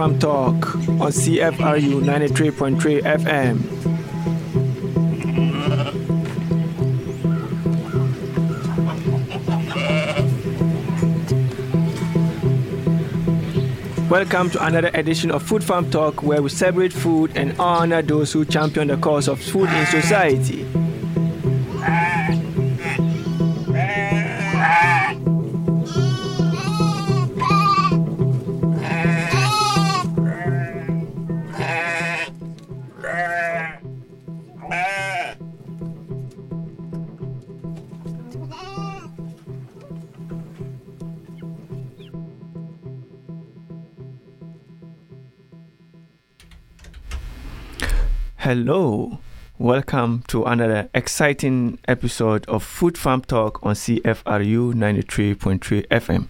Farm Talk on CFRU 93.3 FM. Welcome to another edition of Food Farm Talk where we celebrate food and honor those who champion the cause of food in society. Hello, welcome to another exciting episode of Food Farm Talk on CFRU 93.3 FM.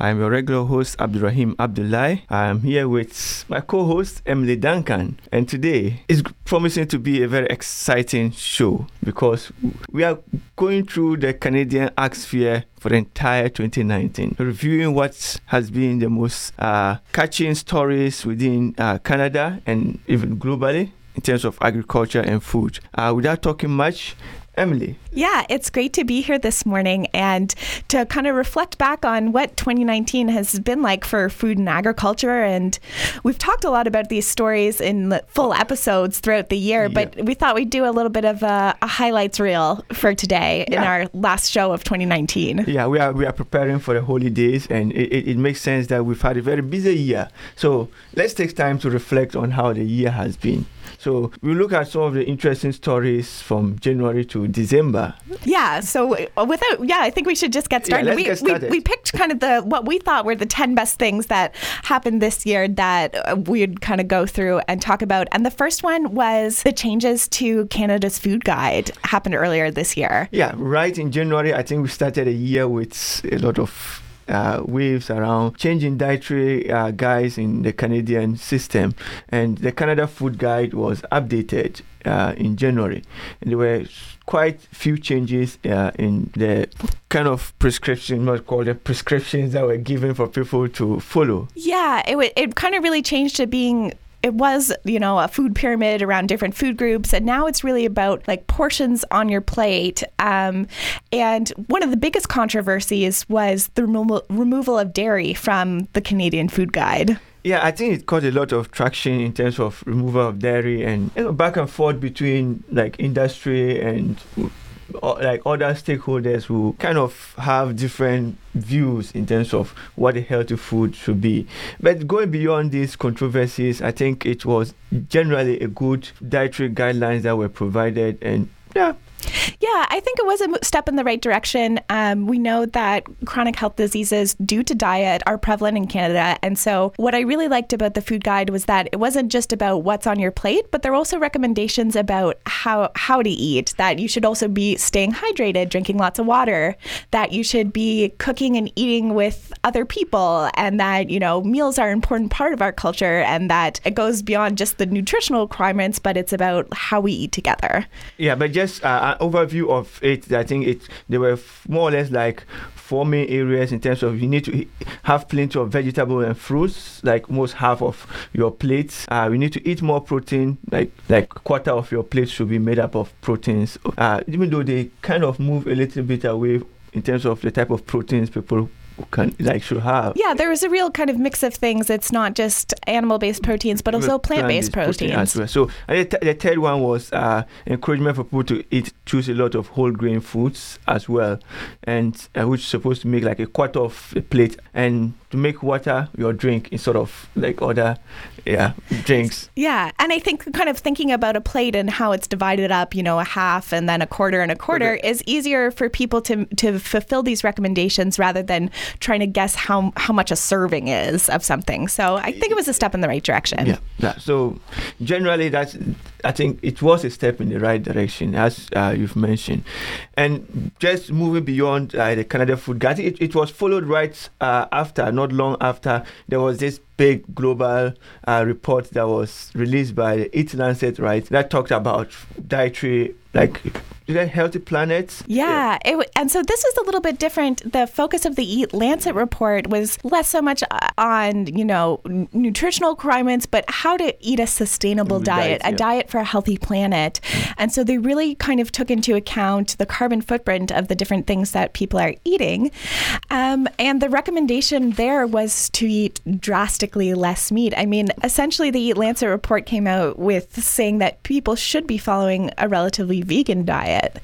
I'm your regular host, Abdurrahim Abdullah. I'm here with my co host, Emily Duncan, and today is promising to be a very exciting show because we are going through the Canadian Arts Fair for the entire 2019, reviewing what has been the most uh, catching stories within uh, Canada and even globally in terms of agriculture and food. Uh, without talking much, Emily. Yeah, it's great to be here this morning and to kind of reflect back on what 2019 has been like for food and agriculture. And we've talked a lot about these stories in full episodes throughout the year, yeah. but we thought we'd do a little bit of a, a highlights reel for today yeah. in our last show of 2019. Yeah, we are we are preparing for the holidays, and it, it, it makes sense that we've had a very busy year. So let's take time to reflect on how the year has been. So we look at some of the interesting stories from January to December. Yeah. So uh, without, yeah, I think we should just get started. Yeah, we, get started. We, we picked kind of the what we thought were the ten best things that happened this year that uh, we'd kind of go through and talk about. And the first one was the changes to Canada's food guide happened earlier this year. Yeah, right in January, I think we started a year with a lot of uh, waves around changing dietary uh, guides in the Canadian system. And the Canada Food Guide was updated uh, in January. And there were quite few changes uh, in the kind of prescription, what called the prescriptions that were given for people to follow. Yeah, it, w- it kind of really changed to being it was, you know, a food pyramid around different food groups, and now it's really about like portions on your plate. Um, and one of the biggest controversies was the remo- removal of dairy from the Canadian Food Guide. Yeah, I think it caused a lot of traction in terms of removal of dairy and you know, back and forth between like industry and like other stakeholders who kind of have different views in terms of what a healthy food should be. But going beyond these controversies, I think it was generally a good dietary guidelines that were provided and yeah, yeah, I think it was a step in the right direction. Um, we know that chronic health diseases due to diet are prevalent in Canada. And so, what I really liked about the food guide was that it wasn't just about what's on your plate, but there are also recommendations about how, how to eat, that you should also be staying hydrated, drinking lots of water, that you should be cooking and eating with other people, and that, you know, meals are an important part of our culture, and that it goes beyond just the nutritional requirements, but it's about how we eat together. Yeah, but just uh, overview of it, I think it there were more or less like four main areas in terms of you need to have plenty of vegetable and fruits, like most half of your plates. Uh, you need to eat more protein, like like quarter of your plate should be made up of proteins. Uh, even though they kind of move a little bit away in terms of the type of proteins people can, like should have. Yeah, there is a real kind of mix of things. It's not just animal-based proteins, but also plant-based, proteins. well. So the, th- the, third one was uh, encouragement for people to eat, choose a lot of whole grain foods as well, and uh, which is supposed to make like a quarter of a plate, and to make water your drink instead of like other yeah drinks yeah and i think kind of thinking about a plate and how it's divided up you know a half and then a quarter and a quarter okay. is easier for people to to fulfill these recommendations rather than trying to guess how how much a serving is of something so i think it was a step in the right direction yeah, yeah. so generally that's I think it was a step in the right direction, as uh, you've mentioned. And just moving beyond uh, the Canada Food Guide, it, it was followed right uh, after, not long after, there was this big global uh, report that was released by the Eat Lancet, right, that talked about dietary, like healthy planet. Yeah, yeah. It, and so this is a little bit different. The focus of the Eat Lancet report was less so much uh, on you know nutritional requirements, but how to eat a sustainable diet, diet a yeah. diet for a healthy planet. And so they really kind of took into account the carbon footprint of the different things that people are eating. Um, and the recommendation there was to eat drastically less meat. I mean, essentially, the Eat Lancet report came out with saying that people should be following a relatively vegan diet.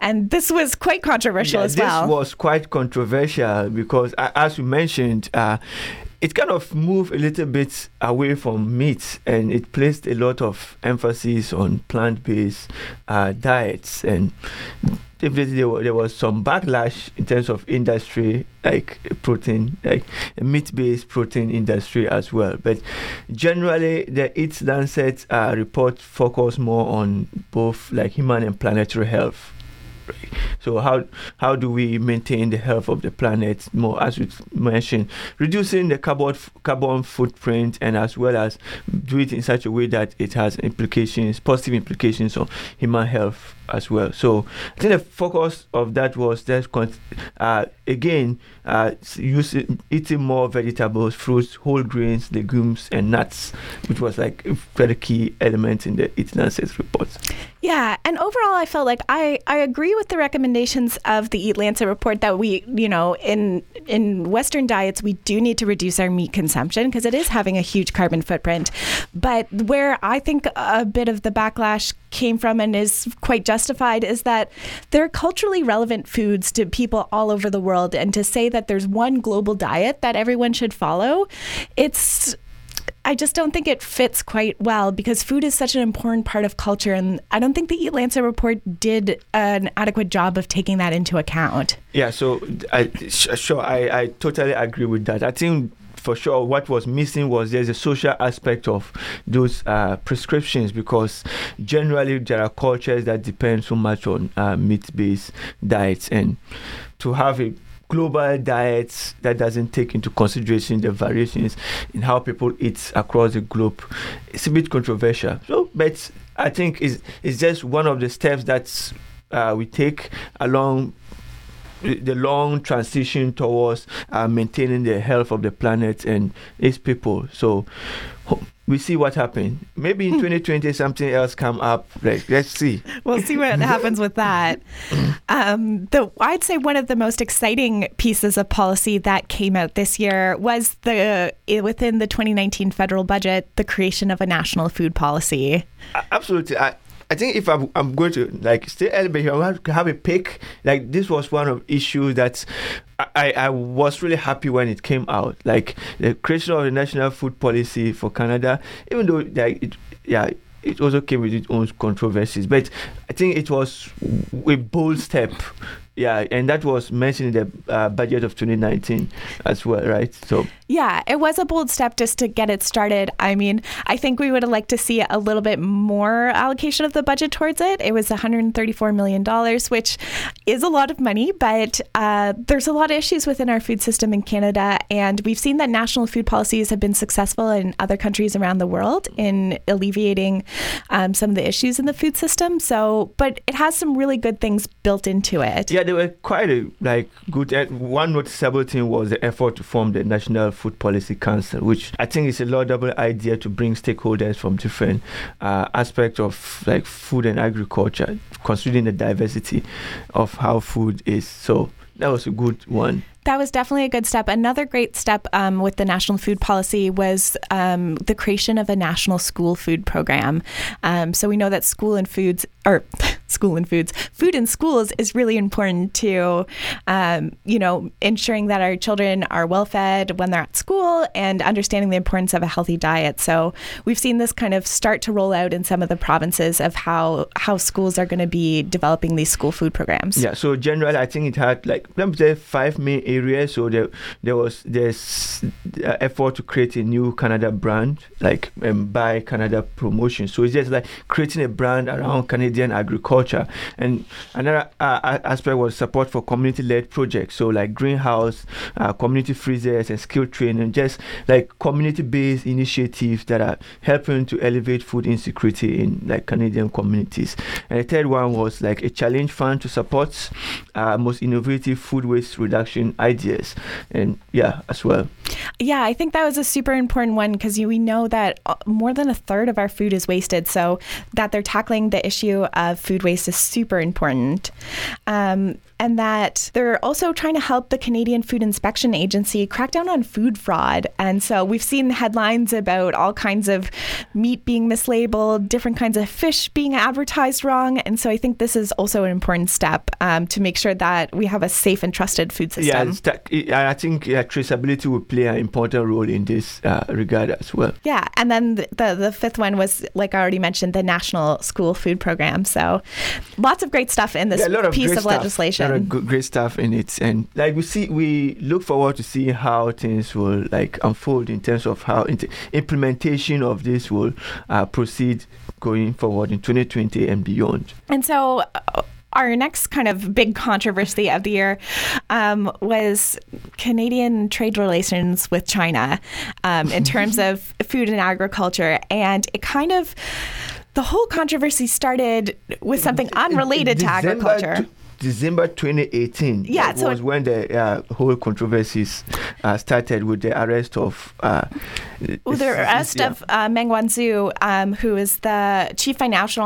And this was quite controversial yeah, as well. This was quite controversial because, as you mentioned, uh, it kind of moved a little bit away from meat and it placed a lot of emphasis on plant-based uh, diets. And definitely there, was some backlash in terms of industry like protein like meat-based protein industry as well. But generally the Eat Lancet uh, report focused more on both like human and planetary health so how how do we maintain the health of the planet? More, as we mentioned, reducing the carbon carbon footprint, and as well as do it in such a way that it has implications, positive implications on human health as well. So I think the focus of that was just uh, again uh, using eating more vegetables, fruits, whole grains, legumes, and nuts, which was like a very key element in the Eat Lancet report. Yeah, and overall, I felt like I, I agree with the recommendations of the Eat Lancet report that we, you know, in in Western diets we do need to reduce our meat consumption because it is having a huge carbon footprint. But where I think a bit of the backlash came from and is quite justified is that they're culturally relevant foods to people all over the world. And to say that there's one global diet that everyone should follow, it's I just don't think it fits quite well because food is such an important part of culture, and I don't think the Eat Lancet report did an adequate job of taking that into account. Yeah, so I, sure, I, I totally agree with that. I think for sure what was missing was there's a social aspect of those uh, prescriptions because generally there are cultures that depend so much on uh, meat-based diets. And to have a global diet that doesn't take into consideration the variations in how people eat across the globe it's a bit controversial. So but i think it's, it's just one of the steps that uh, we take along the long transition towards uh, maintaining the health of the planet and its people. So we see what happens. Maybe in 2020 something else come up. Like, let's see. We'll see what happens with that. Um, the I'd say one of the most exciting pieces of policy that came out this year was the within the 2019 federal budget, the creation of a national food policy. Absolutely. I, I think if I'm, I'm going to like stay elevated, I have to have a pick. Like this was one of issues that I, I was really happy when it came out. Like the creation of the national food policy for Canada, even though like it, yeah, it also came with its own controversies. But I think it was a bold step yeah, and that was mentioned in the uh, budget of 2019 as well, right? So yeah, it was a bold step just to get it started. I mean, I think we would have liked to see a little bit more allocation of the budget towards it. It was 134 million dollars, which is a lot of money, but uh, there's a lot of issues within our food system in Canada, and we've seen that national food policies have been successful in other countries around the world in alleviating um, some of the issues in the food system. So, but it has some really good things built into it. Yeah, they were quite a, like good. One noticeable thing was the effort to form the National Food Policy Council, which I think is a laudable idea to bring stakeholders from different uh, aspects of like food and agriculture, considering the diversity of how food is. So that was a good one. That was definitely a good step. Another great step um, with the national food policy was um, the creation of a national school food program. Um, so we know that school and foods, or school and foods, food in schools is really important to, um, you know, ensuring that our children are well fed when they're at school and understanding the importance of a healthy diet. So we've seen this kind of start to roll out in some of the provinces of how how schools are going to be developing these school food programs. Yeah. So generally, I think it had like say five main areas. So there, there was this uh, effort to create a new Canada brand, like um, Buy Canada promotion. So it's just like creating a brand around Canadian agriculture agriculture. And another uh, aspect was support for community-led projects, so like greenhouse, uh, community freezers, and skill training, just like community-based initiatives that are helping to elevate food insecurity in like Canadian communities. And the third one was like a challenge fund to support uh, most innovative food waste reduction ideas, and yeah, as well. Yeah, I think that was a super important one because we know that uh, more than a third of our food is wasted. So that they're tackling the issue of food waste is super important. Um, and that they're also trying to help the Canadian Food Inspection Agency crack down on food fraud. And so we've seen headlines about all kinds of meat being mislabeled, different kinds of fish being advertised wrong. And so I think this is also an important step um, to make sure that we have a safe and trusted food system. Yeah, I think yeah, traceability will play an important role in this uh, regard as well. Yeah, and then the, the, the fifth one was, like I already mentioned, the National School Food Program. So lots of great stuff in this yeah, piece of stuff. legislation great stuff in it, and like we see, we look forward to see how things will like unfold in terms of how implementation of this will uh, proceed going forward in 2020 and beyond. And so. Uh, our next kind of big controversy of the year um, was Canadian trade relations with China um, in terms of food and agriculture. And it kind of, the whole controversy started with something unrelated to agriculture. December 2018 yeah, so was when the uh, whole controversies uh, started with the arrest of. Uh, well, the arrest yeah. of uh, Meng Wanzhou, um, who is the chief financial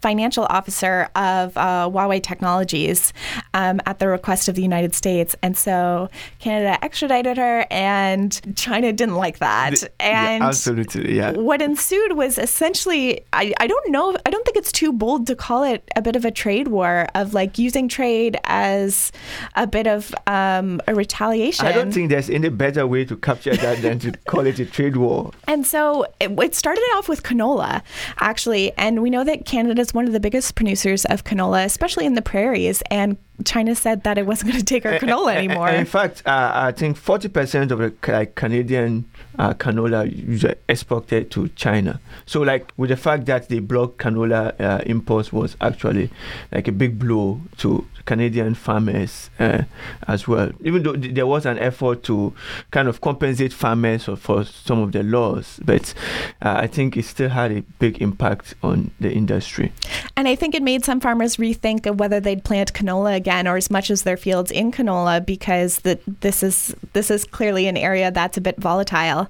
financial officer of uh, Huawei Technologies, um, at the request of the United States, and so Canada extradited her, and China didn't like that. The, and yeah, absolutely, yeah. What ensued was essentially, I, I don't know, I don't think it's too bold to call it a bit of a trade war of like using trade as a bit of um, a retaliation. I don't think there's any better way to capture that than to call it a trade war. And so it, it started off with canola, actually. And we know that Canada is one of the biggest producers of canola, especially in the prairies. And China said that it wasn't going to take our canola anymore. In fact, uh, I think 40% of the Canadian uh, canola is exported to China. So, like, with the fact that they blocked canola uh, imports was actually like a big blow to Canadian farmers uh, as well. Even though th- there was an effort to kind of compensate farmers for, for some of the laws, but uh, I think it still had a big impact on the industry. And I think it made some farmers rethink of whether they'd plant canola again or as much as their fields in canola because the, this is this is clearly an area that's a bit volatile.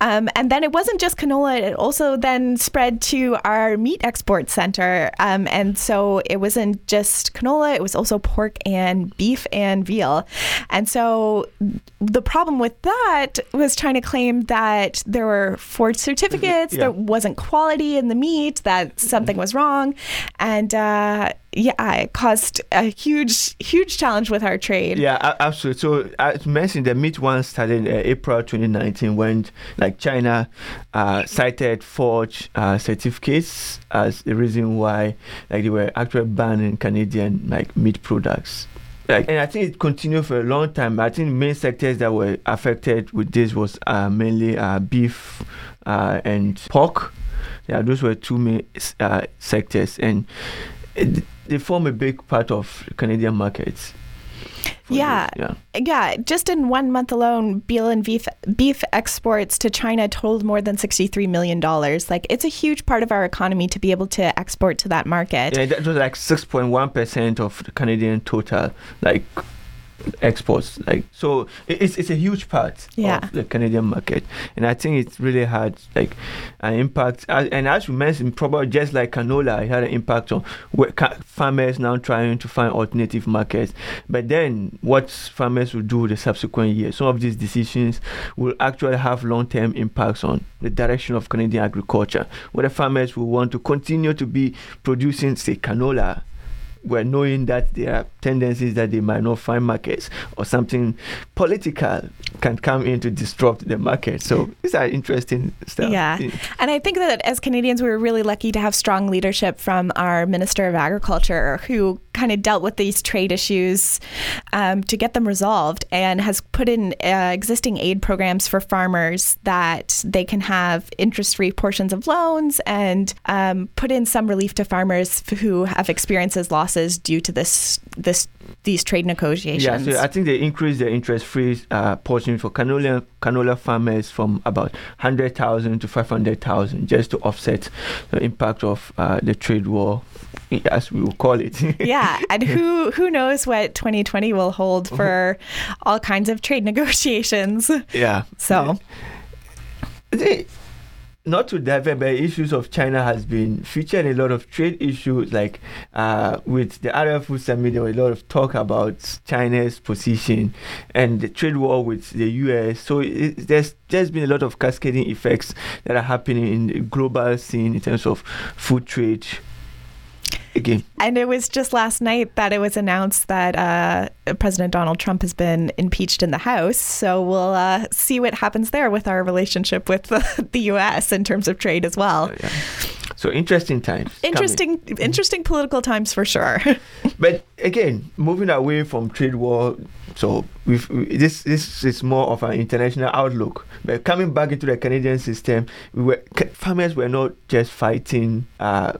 Um, and then it wasn't just canola; it also then spread to our meat export center. Um, and so it wasn't just canola; it was also also pork and beef and veal. And so the problem with that was trying to claim that there were forged certificates, yeah. there wasn't quality in the meat, that something was wrong. And, uh, yeah, it caused a huge, huge challenge with our trade. Yeah, absolutely. So as mentioned, the meat one started in uh, April 2019 when like China uh, cited forged uh, certificates as the reason why like they were actually banning Canadian like meat products. Like, and I think it continued for a long time. I think main sectors that were affected with this was uh, mainly uh, beef uh, and pork. Yeah, those were two main sectors, and it, they form a big part of Canadian markets. Yeah. yeah. Yeah. Just in one month alone, and beef, beef exports to China totaled more than $63 million. Like, it's a huge part of our economy to be able to export to that market. Yeah, that was like 6.1% of the Canadian total. Like, exports. Like so, it's it's a huge part yeah. of the Canadian market, and I think it really had like an impact. And as you mentioned, probably just like canola, it had an impact on farmers now trying to find alternative markets. But then, what farmers will do the subsequent years, some of these decisions will actually have long-term impacts on the direction of Canadian agriculture. Whether farmers will want to continue to be producing, say, canola, were knowing that there are tendencies that they might not find markets or something political can come in to disrupt the market. So these are interesting stuff. Yeah. And I think that as Canadians, we were really lucky to have strong leadership from our Minister of Agriculture who kind of dealt with these trade issues um, to get them resolved and has put in uh, existing aid programs for farmers that they can have interest free portions of loans and um, put in some relief to farmers who have experienced losses due to this this these trade negotiations. Yeah, so I think they increased the interest-free uh, portion for canola canola farmers from about hundred thousand to five hundred thousand, just to offset the impact of uh, the trade war, as we will call it. yeah, and who who knows what 2020 will hold for all kinds of trade negotiations. Yeah. So. Not to divert, but issues of China has been featured a lot of trade issues, like uh, with the Arrell Food Summit, there was a lot of talk about China's position and the trade war with the US. So it, there's just been a lot of cascading effects that are happening in the global scene in terms of food trade again. And it was just last night that it was announced that uh, President Donald Trump has been impeached in the House. So we'll uh, see what happens there with our relationship with the, the U.S. in terms of trade as well. yeah. So interesting times. Interesting, coming. interesting political times for sure. but again, moving away from trade war, so we've, this this is more of an international outlook. But coming back into the Canadian system, we were farmers were not just fighting. Uh,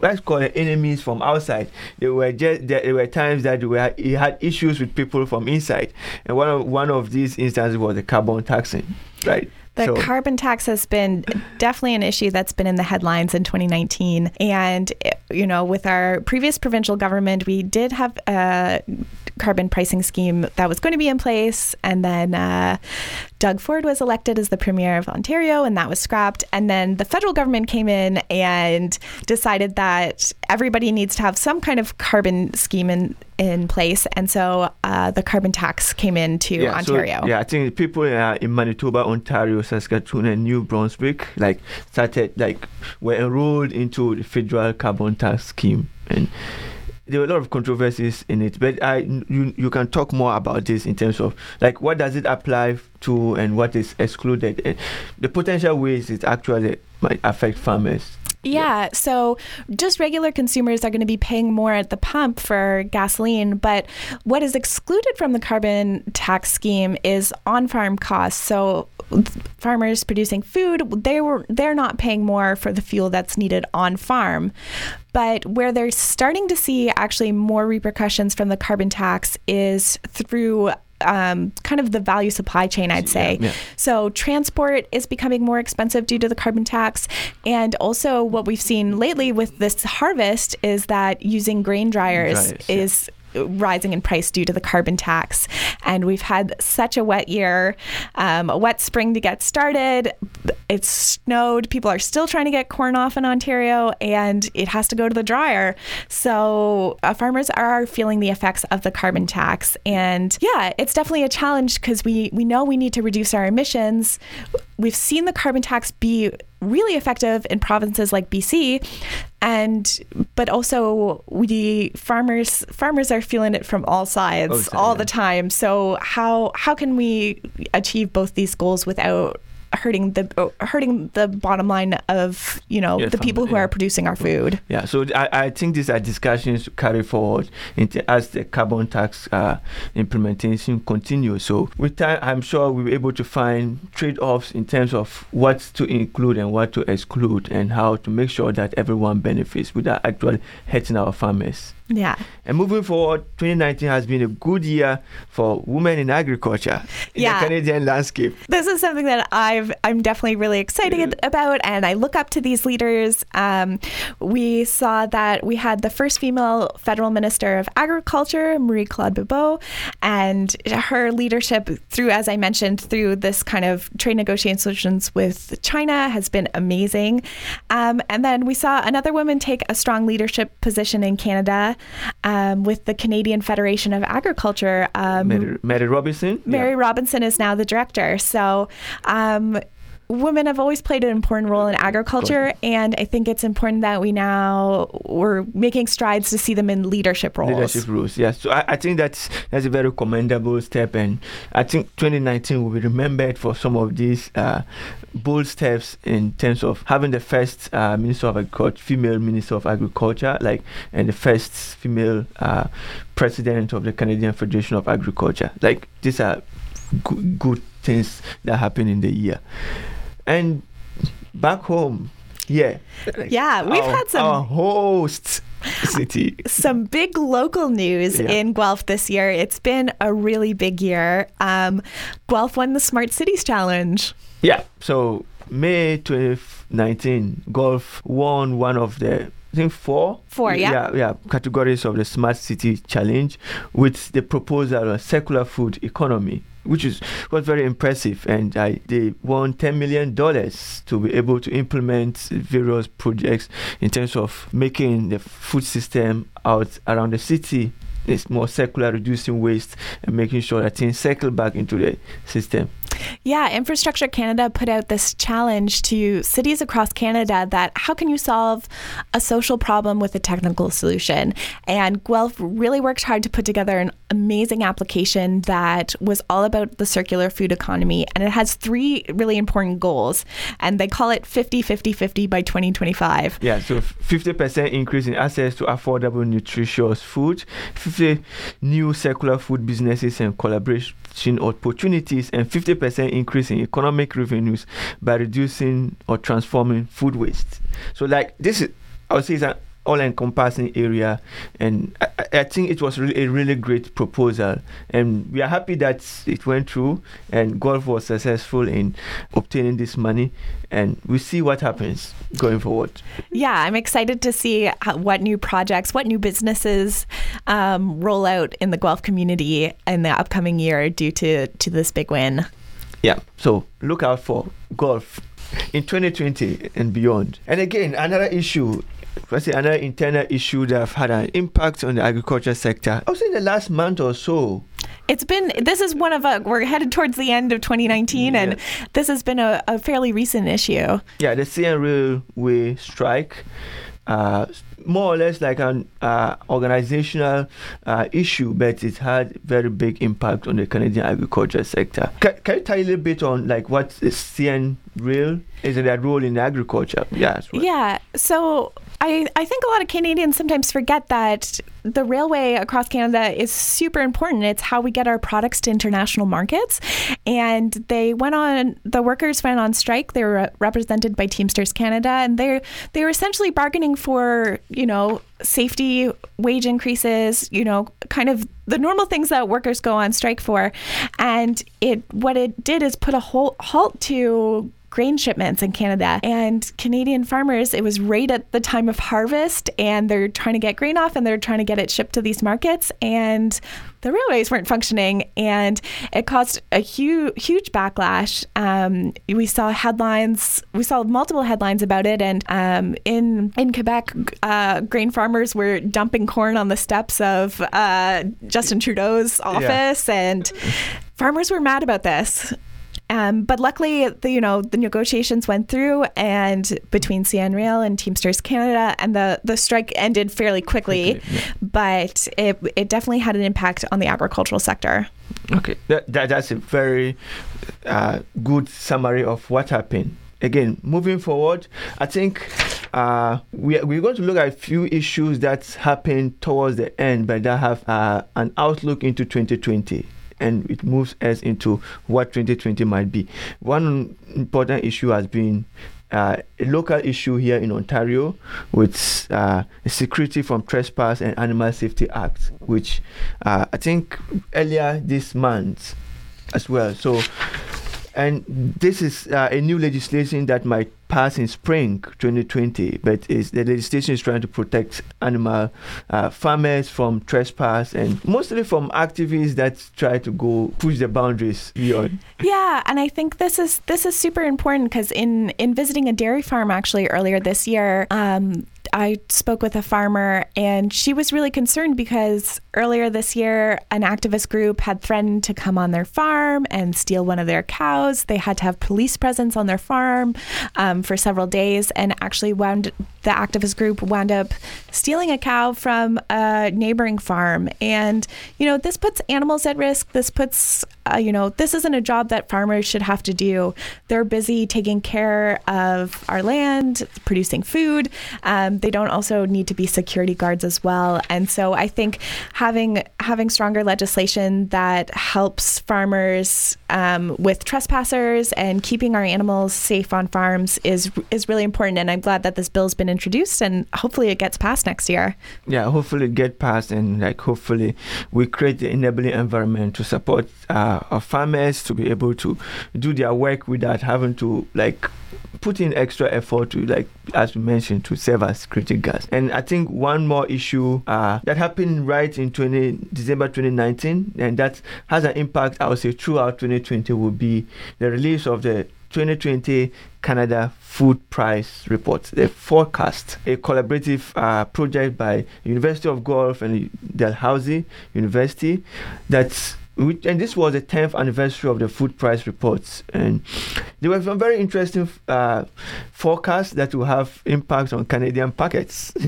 let's call it enemies from outside. There were just there were times that we had, he had issues with people from inside, and one of one of these instances was the carbon taxing, right? The so. carbon tax has been definitely an issue that's been in the headlines in 2019. And, you know, with our previous provincial government, we did have a carbon pricing scheme that was going to be in place. And then uh, Doug Ford was elected as the Premier of Ontario, and that was scrapped. And then the federal government came in and decided that everybody needs to have some kind of carbon scheme in, in place. And so uh, the carbon tax came into yeah, Ontario. So, yeah, I think people uh, in Manitoba, Ontario, Saskatchewan, and New Brunswick like started like were enrolled into the federal carbon tax scheme and there were a lot of controversies in it, but I you you can talk more about this in terms of like what does it apply to and what is excluded, and the potential ways it actually might affect farmers. Yeah, so just regular consumers are going to be paying more at the pump for gasoline, but what is excluded from the carbon tax scheme is on-farm costs. So farmers producing food, they were they're not paying more for the fuel that's needed on farm. But where they're starting to see actually more repercussions from the carbon tax is through um, kind of the value supply chain, I'd say. Yeah, yeah. So transport is becoming more expensive due to the carbon tax. And also, what we've seen lately with this harvest is that using grain dryers, dryers is. Yeah rising in price due to the carbon tax. And we've had such a wet year, um, a wet spring to get started. It's snowed. People are still trying to get corn off in Ontario, and it has to go to the dryer. So uh, farmers are feeling the effects of the carbon tax. And yeah, it's definitely a challenge because we, we know we need to reduce our emissions. We've seen the carbon tax be really effective in provinces like BC and but also we farmers farmers are feeling it from all sides oh, all the time. So how how can we achieve both these goals without hurting the hurting the bottom line of you know yeah, the people who yeah. are producing our food. Yeah, so I, I think these are discussions to carry forward into, as the carbon tax uh, implementation continues. So with time, I'm sure we'll be able to find trade-offs in terms of what to include and what to exclude, and how to make sure that everyone benefits without actually hurting our farmers. Yeah. And moving forward, 2019 has been a good year for women in agriculture in yeah. the Canadian landscape. This is something that I've I'm definitely really excited about, and I look up to these leaders. Um, we saw that we had the first female federal minister of agriculture, Marie Claude Bibeau, and her leadership through, as I mentioned, through this kind of trade negotiations with China has been amazing. Um, and then we saw another woman take a strong leadership position in Canada um, with the Canadian Federation of Agriculture. Um, Mary, Mary, Robinson? Mary yeah. Robinson is now the director. So, um, women have always played an important role in agriculture, and I think it's important that we now we're making strides to see them in leadership roles. Leadership roles, yeah. So I, I think that's that's a very commendable step, and I think 2019 will be remembered for some of these uh, bold steps in terms of having the first uh, Minister of Agriculture, female Minister of Agriculture, like, and the first female uh, President of the Canadian Federation of Agriculture. Like, these are g- good things that happen in the year. And back home, yeah. Yeah, we've our, had some our host city. some big local news Yeah. in Guelph this year. It's been a really big year. Um, Guelph won the Smart Cities Challenge. Yeah. So May 2019, Guelph won one of the I think four. Four, yeah. Yeah, yeah. Categories of the Smart City Challenge with the proposal of circular food economy, which is was very impressive, and I, they won ten million dollars to be able to implement various projects in terms of making the food system out around the city. It's more circular, reducing waste, and making sure that things circle back into the system. Yeah, Infrastructure Canada put out this challenge to cities across Canada that how can you solve a social problem with a technical solution? And Guelph really worked hard to put together an amazing application that was all about the circular food economy. And it has three really important goals. And they call it 50 50 50 by 2025. Yeah, so 50% increase in access to affordable, nutritious food, 50 new circular food businesses and collaboration opportunities, and 50% increase in economic revenues by reducing or transforming food waste. So, like, this is, I would say, it's an all encompassing area, and I, I- think it was really a really great proposal. And we are happy that it went through, and Guelph was successful in obtaining this money, and we see what happens going forward. Yeah, I'm excited to see how, what new projects, what new businesses um, roll out in the Guelph community in the upcoming year due to, to this big win. Yeah. So look out for Guelph in 2020 and beyond. And again, another issue. Let's say another internal issue that have had an impact on the agriculture sector. Also in the last month or so. It's been, this is one of a, we're headed towards the end of 2019, and this has been a, a fairly recent issue. Yeah, the CN Railway strike. Uh, more or less like an uh, organizational uh, issue, but it had very big impact on the Canadian agriculture sector. Can, can you tell a little bit on like what is CN Rail is their role in agriculture? Yeah. Yeah. So I, I think a lot of Canadians sometimes forget that the railway across Canada is super important. It's how we get our products to international markets. And they went on, the workers went on strike. They were represented by Teamsters Canada, and they're they were essentially bargaining for, you know, safety, wage increases, you know, kind of the normal things that workers go on strike for. And it what it did is put a whole halt to grain shipments in Canada. And Canadian farmers, it was right at the time of harvest, and they're trying to get grain off and they're trying to get it shipped to these markets. And the railways weren't functioning, and it caused a huge, huge backlash. Um, we saw headlines, we saw multiple headlines about it, and um, in in Quebec, uh, grain farmers were dumping corn on the steps of uh, Justin Trudeau's office, and farmers were mad about this. Um, but luckily, the, you know, the negotiations went through, and between CN Rail and Teamsters Canada, and the, the strike ended fairly quickly. Quickly, yeah. But it, it definitely had an impact on the agricultural sector. Okay, that, that that's a very uh, good summary of what happened. Again, moving forward, I think uh, we we're going to look at a few issues that happened towards the end, but that have uh, an outlook into 2020. And it moves us into what 2020 might be. One important issue has been uh, a local issue here in Ontario with uh, Security from Trespass and Animal Safety Act, which uh, I think earlier this month as well. So, and this is uh, a new legislation that might pass in spring 2020, but the legislation is trying to protect animal uh, farmers from trespass and mostly from activists that try to go push the boundaries beyond. Yeah, and I think this is this is super important because in in visiting a dairy farm actually earlier this year, um, I spoke with a farmer, and she was really concerned because earlier this year, an activist group had threatened to come on their farm and steal one of their cows. They had to have police presence on their farm um, for several days, and actually wound the activist group wound up stealing a cow from a neighboring farm. And you know, this puts animals at risk. This puts uh, you know, this isn't a job that farmers should have to do. They're busy taking care of our land, producing food. Um, they don't also need to be security guards as well. And so I think having having stronger legislation that helps farmers um, with trespassers and keeping our animals safe on farms is is really important. And I'm glad that this bill's been introduced, and hopefully it gets passed next year. Yeah, hopefully it get passed, and like hopefully we create the enabling environment to support. Uh, uh, farmers to be able to do their work without having to like put in extra effort to like as we mentioned to serve as security guards. And i think one more issue uh, that happened right in 20 december 2019 and that has an impact i would say throughout 2020 will be the release of the 2020 Canada Food Price Report, the forecast, a collaborative uh, project by University of Guelph and Dalhousie University that's and this was the 10th anniversary of the food price reports. And there were some very interesting uh, forecasts that will have impact on canadian pockets.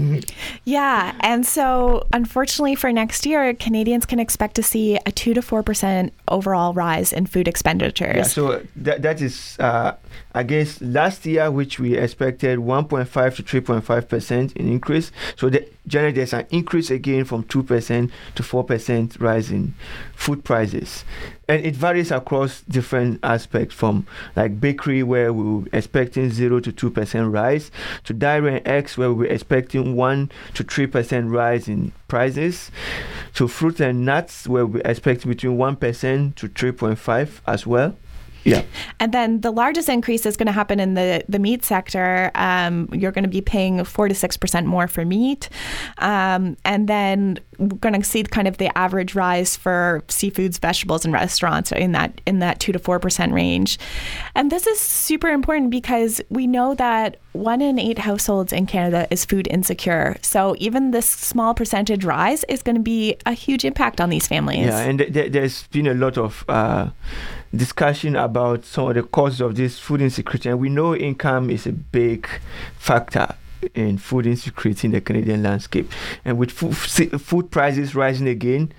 Yeah and so unfortunately for next year canadians can expect to see a 2 to 4% overall rise in food expenditures. Yeah, so that, that is uh, against last year which we expected 1.5 to 3.5% in increase. So the, generally there's an increase again from 2% to 4% rise in food prices. And it varies across different aspects from like bakery where we were expecting 0 to 2% rise to dairy and eggs where we were expecting 1 to 3% rise in prices to fruit and nuts where we expect between 1% to 3.5 as well yeah. And then the largest increase is going to happen in the, the meat sector. Um, you're going to be paying 4 to 6% more for meat. Um, and then we're going to see kind of the average rise for seafoods, vegetables, and restaurants in that in that 2 to 4% range. And this is super important because we know that one in eight households in Canada is food insecure. So even this small percentage rise is going to be a huge impact on these families. Yeah, and th- th- there's been a lot of uh, discussion about some of the causes of this food insecurity, and we know income is a big factor in food insecurity in the Canadian landscape. And with food, food prices rising again,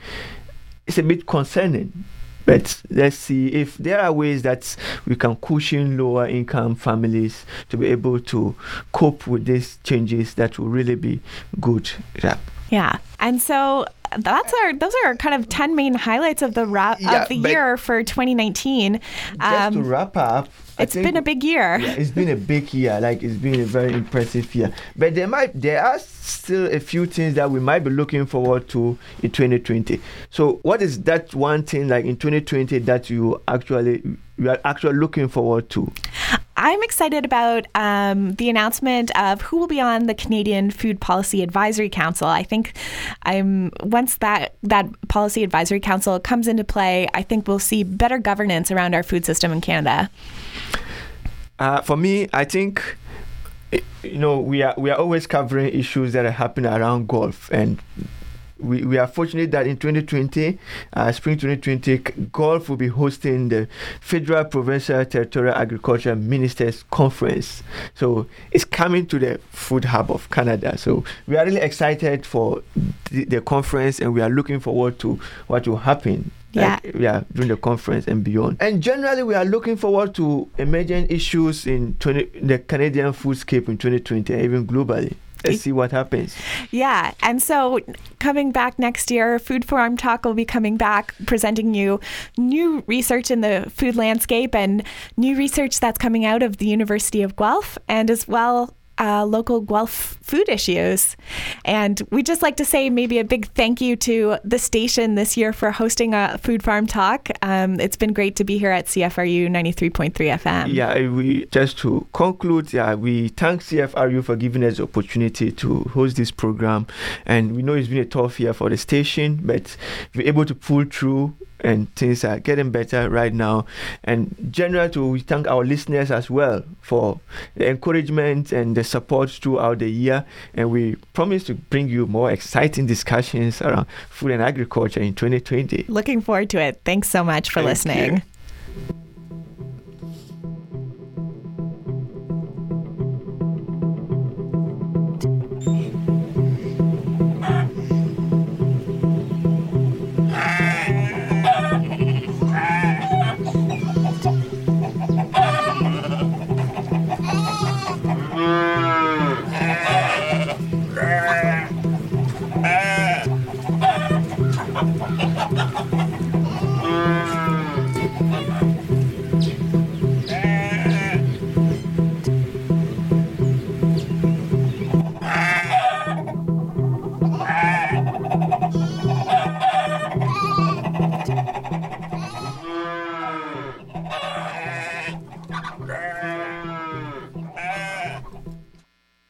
it's a bit concerning. But let's see if there are ways that we can cushion lower income families to be able to cope with these changes that will really be good. Yeah. Yeah. And so that's our those are kind of 10 main highlights of the wrap yeah, of the year for 2019 just um, to wrap up it's been a big year. Yeah, it's been a big year. Like it's been a very impressive year. But there might there are still a few things that we might be looking forward to in 2020 so what is that one thing like in 2020 that you actually you are actually looking forward to? I'm excited about um, the announcement of who will be on the Canadian Food Policy Advisory Council. I think I'm once that that policy advisory council comes into play, I think we'll see better governance around our food system in Canada. Uh, for me, I think you know we are we are always covering issues that are happening around Guelph and we, we are fortunate that in 2020, uh, spring 2020, Guelph will be hosting the Federal Provincial Territorial Agriculture Ministers Conference. So it's coming to the food hub of Canada. So we are really excited for the, the conference and we are looking forward to what will happen. Like, yeah, during the conference and beyond. And generally, we are looking forward to emerging issues in 20, the Canadian foodscape in 2020 and even globally let's see what happens. Yeah. And so coming back next year, Food Farm Talk will be coming back presenting you new research in the food landscape and new research that's coming out of the University of Guelph and as well uh, local Guelph food issues. And we'd just like to say maybe a big thank you to the station this year for hosting a Food Farm Talk. Um, it's been great to be here at CFRU 93.3 FM. Yeah, we just to conclude, yeah, we thank CFRU for giving us the opportunity to host this program. And we know it's been a tough year for the station, but we're able to pull through and things are getting better right now. And generally, to we thank our listeners as well for the encouragement and the support throughout the year. and we promise to bring you more exciting discussions around food and agriculture in 2020. Looking forward to it. Thanks so much for Thank listening. You.